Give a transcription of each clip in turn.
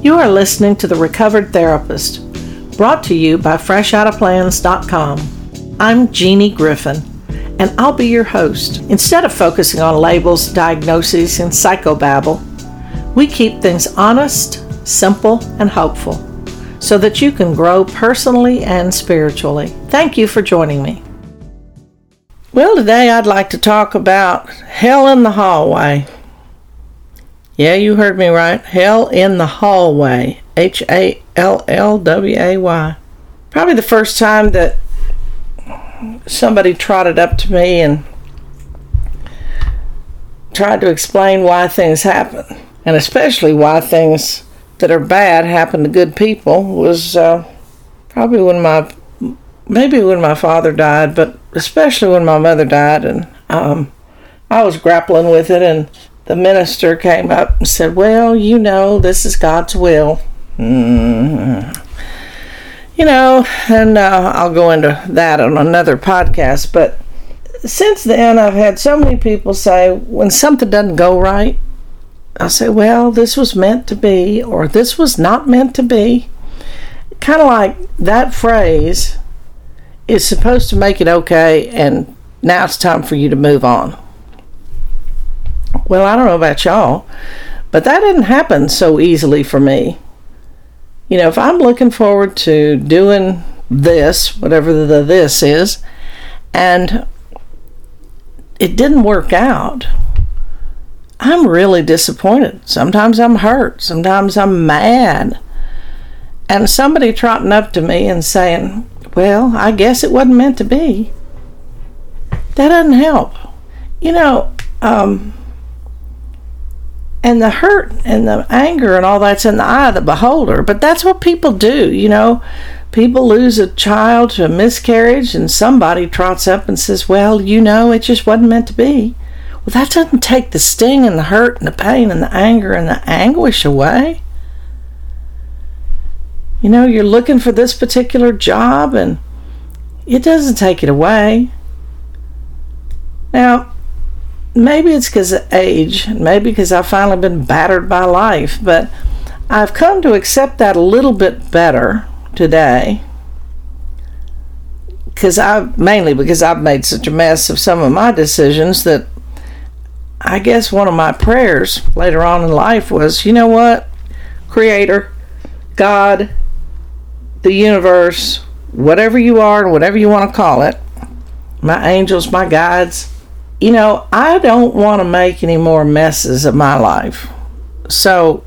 You are listening to The Recovered Therapist, brought to you by FreshOuttaPlans.com. I'm Jeannie Griffin, and I'll be your host. Instead of focusing on labels, diagnoses, and psychobabble, we keep things honest, simple, and hopeful so that you can grow personally and spiritually. Thank you for joining me. Well, today I'd like to talk about hell in the hallway. Yeah, you heard me right. Hell in the hallway. H A L L W A Y. Probably the first time that somebody trotted up to me and tried to explain why things happen, and especially why things that are bad happen to good people, was uh, probably when my maybe when my father died, but especially when my mother died, and um, I was grappling with it, and the minister came up and said, Well, you know, this is God's will. Mm-hmm. You know, and uh, I'll go into that on another podcast. But since then, I've had so many people say, when something doesn't go right, I'll say, Well, this was meant to be, or this was not meant to be. Kind of like that phrase is supposed to make it okay, and now it's time for you to move on. Well, I don't know about y'all, but that didn't happen so easily for me. You know, if I'm looking forward to doing this, whatever the this is, and it didn't work out, I'm really disappointed. Sometimes I'm hurt. Sometimes I'm mad. And somebody trotting up to me and saying, Well, I guess it wasn't meant to be. That doesn't help. You know, um, and the hurt and the anger and all that's in the eye of the beholder. But that's what people do, you know. People lose a child to a miscarriage, and somebody trots up and says, Well, you know, it just wasn't meant to be. Well, that doesn't take the sting and the hurt and the pain and the anger and the anguish away. You know, you're looking for this particular job, and it doesn't take it away. Now, maybe it's because of age, maybe because I've finally been battered by life, but I've come to accept that a little bit better today. Because I mainly because I've made such a mess of some of my decisions that I guess one of my prayers later on in life was, you know what, Creator, God, the universe, whatever you are and whatever you want to call it, my angels, my guides, you know, I don't want to make any more messes of my life. So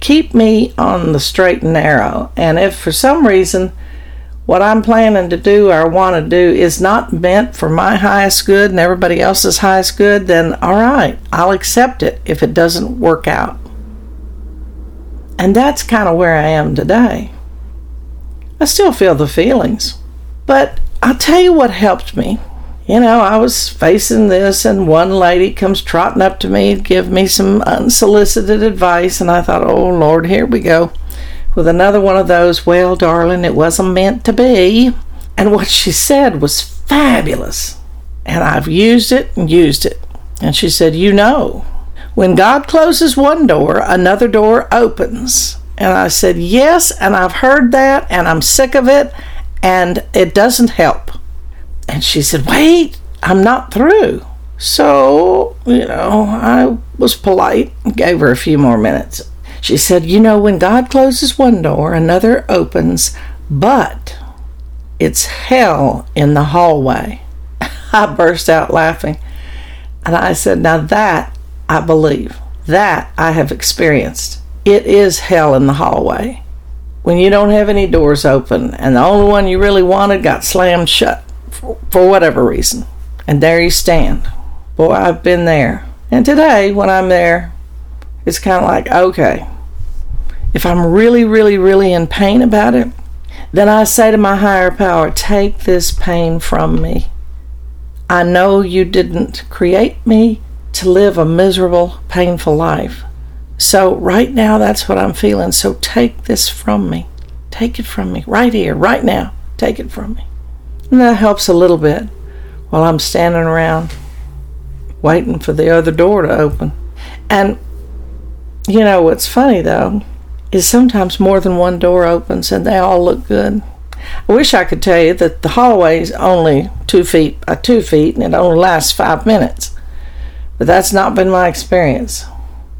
keep me on the straight and narrow. And if for some reason what I'm planning to do or want to do is not meant for my highest good and everybody else's highest good, then all right, I'll accept it if it doesn't work out. And that's kind of where I am today. I still feel the feelings. But I'll tell you what helped me you know, I was facing this, and one lady comes trotting up to me give me some unsolicited advice, and I thought, oh Lord, here we go with another one of those. Well, darling, it wasn't meant to be. And what she said was fabulous, and I've used it and used it. And she said, You know, when God closes one door, another door opens. And I said, Yes, and I've heard that, and I'm sick of it, and it doesn't help. And she said, Wait, I'm not through. So, you know, I was polite gave her a few more minutes. She said, You know, when God closes one door, another opens, but it's hell in the hallway. I burst out laughing. And I said, Now that I believe, that I have experienced. It is hell in the hallway. When you don't have any doors open and the only one you really wanted got slammed shut for, whatever reason. And there you stand. Boy, I've been there. And today, when I'm there, it's kind of like, okay, if I'm really, really, really in pain about it, then I say to my higher power, take this pain from me. I know you didn't create me to live a miserable, painful life. So, right now, that's what I'm feeling. So, take this from me. Take it from me. Right here, right now. Take it from me. And that helps a little bit while I'm standing around waiting for the other door to open. And you know what's funny though is sometimes more than one door opens and they all look good. I wish I could tell you that the hallway is only two feet by two feet and it only lasts five minutes. But that's not been my experience.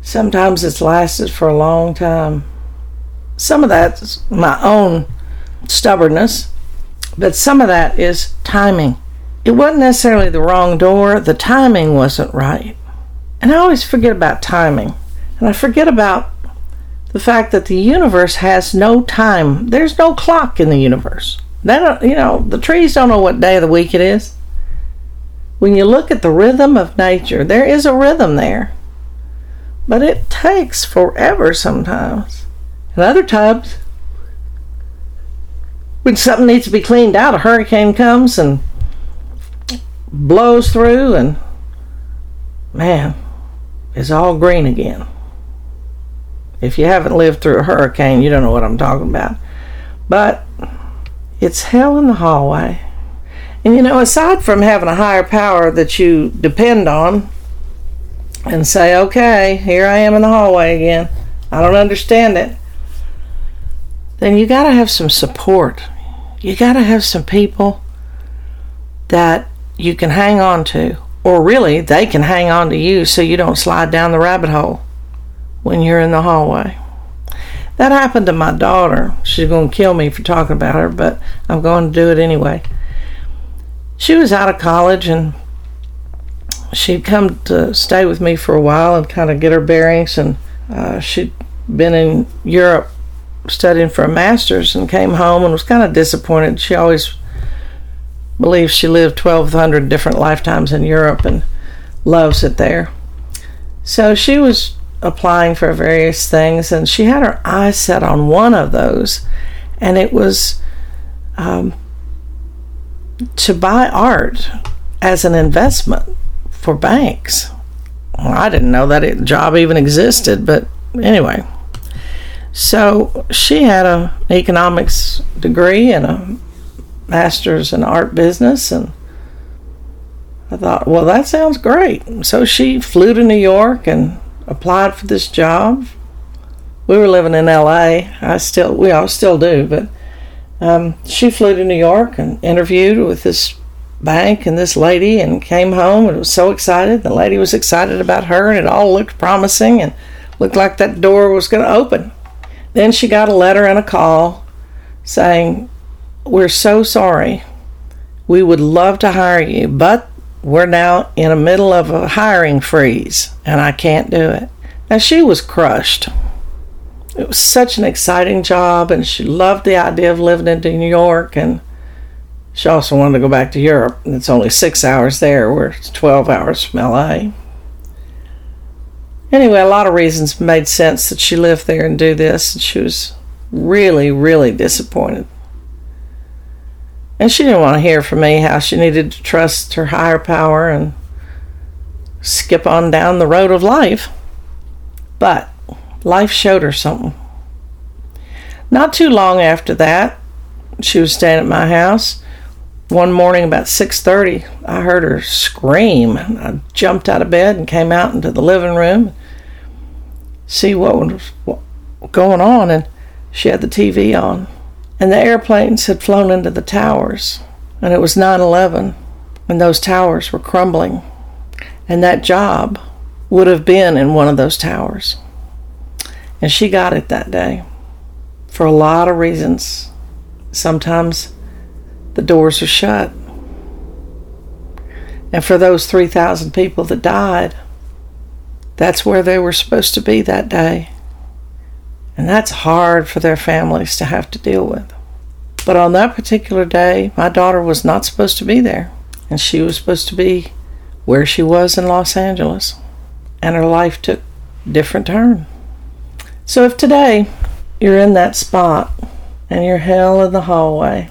Sometimes it's lasted for a long time. Some of that's my own stubbornness, but some of that is timing. It wasn't necessarily the wrong door, the timing wasn't right. And I always forget about timing. And I forget about the fact that the universe has no time. There's no clock in the universe. They don't, you know, the trees don't know what day of the week it is. When you look at the rhythm of nature, there is a rhythm there. But it takes forever sometimes. And other times, when something needs to be cleaned out, a hurricane comes and blows through, and man, it's all green again. If you haven't lived through a hurricane, you don't know what I'm talking about. But it's hell in the hallway. And you know, aside from having a higher power that you depend on and say, okay, here I am in the hallway again, I don't understand it, then you got to have some support. You got to have some people that you can hang on to, or really, they can hang on to you so you don't slide down the rabbit hole when you're in the hallway. That happened to my daughter. She's going to kill me for talking about her, but I'm going to do it anyway. She was out of college and she'd come to stay with me for a while and kind of get her bearings. And uh, she'd been in Europe studying for a master's and came home and was kind of disappointed. She always believes she lived 1,200 different lifetimes in Europe and loves it there. So she was applying for various things, and she had her eyes set on one of those, and it was um, to buy art as an investment for banks. Well, I didn't know that job even existed, but anyway. So she had a, an economics degree and a master's in art business, and I thought, well, that sounds great. So she flew to New York and applied for this job. We were living in L.A. I still, we all still do, but um, she flew to New York and interviewed with this bank and this lady and came home and was so excited. The lady was excited about her and it all looked promising and looked like that door was going to open. Then she got a letter and a call saying, We're so sorry. We would love to hire you, but we're now in the middle of a hiring freeze and I can't do it. Now she was crushed. It was such an exciting job and she loved the idea of living in New York and she also wanted to go back to Europe. It's only six hours there, where it's 12 hours from LA. Anyway, a lot of reasons made sense that she lived there and do this. And she was really, really disappointed. And she didn't want to hear from me how she needed to trust her higher power and skip on down the road of life. But life showed her something. Not too long after that, she was staying at my house. One morning about 6:30, I heard her scream. I jumped out of bed and came out into the living room, see what was going on, and she had the TV on and the airplanes had flown into the towers, and it was 9 11, and those towers were crumbling. And that job would have been in one of those towers. And she got it that day for a lot of reasons. Sometimes the doors are shut. And for those 3,000 people that died, that's where they were supposed to be that day. And that's hard for their families to have to deal with. But on that particular day, my daughter was not supposed to be there. And she was supposed to be where she was in Los Angeles. And her life took a different turn. So if today you're in that spot and you're hell in the hallway,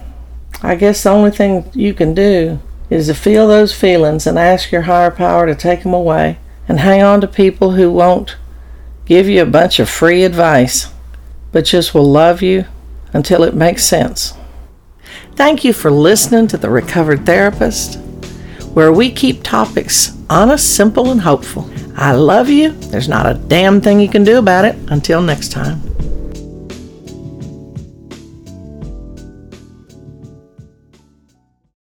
I guess the only thing you can do is to feel those feelings and ask your higher power to take them away and hang on to people who won't give you a bunch of free advice but just will love you until it makes sense. Thank you for listening to The Recovered Therapist, where we keep topics honest, simple, and hopeful. I love you. There's not a damn thing you can do about it. Until next time.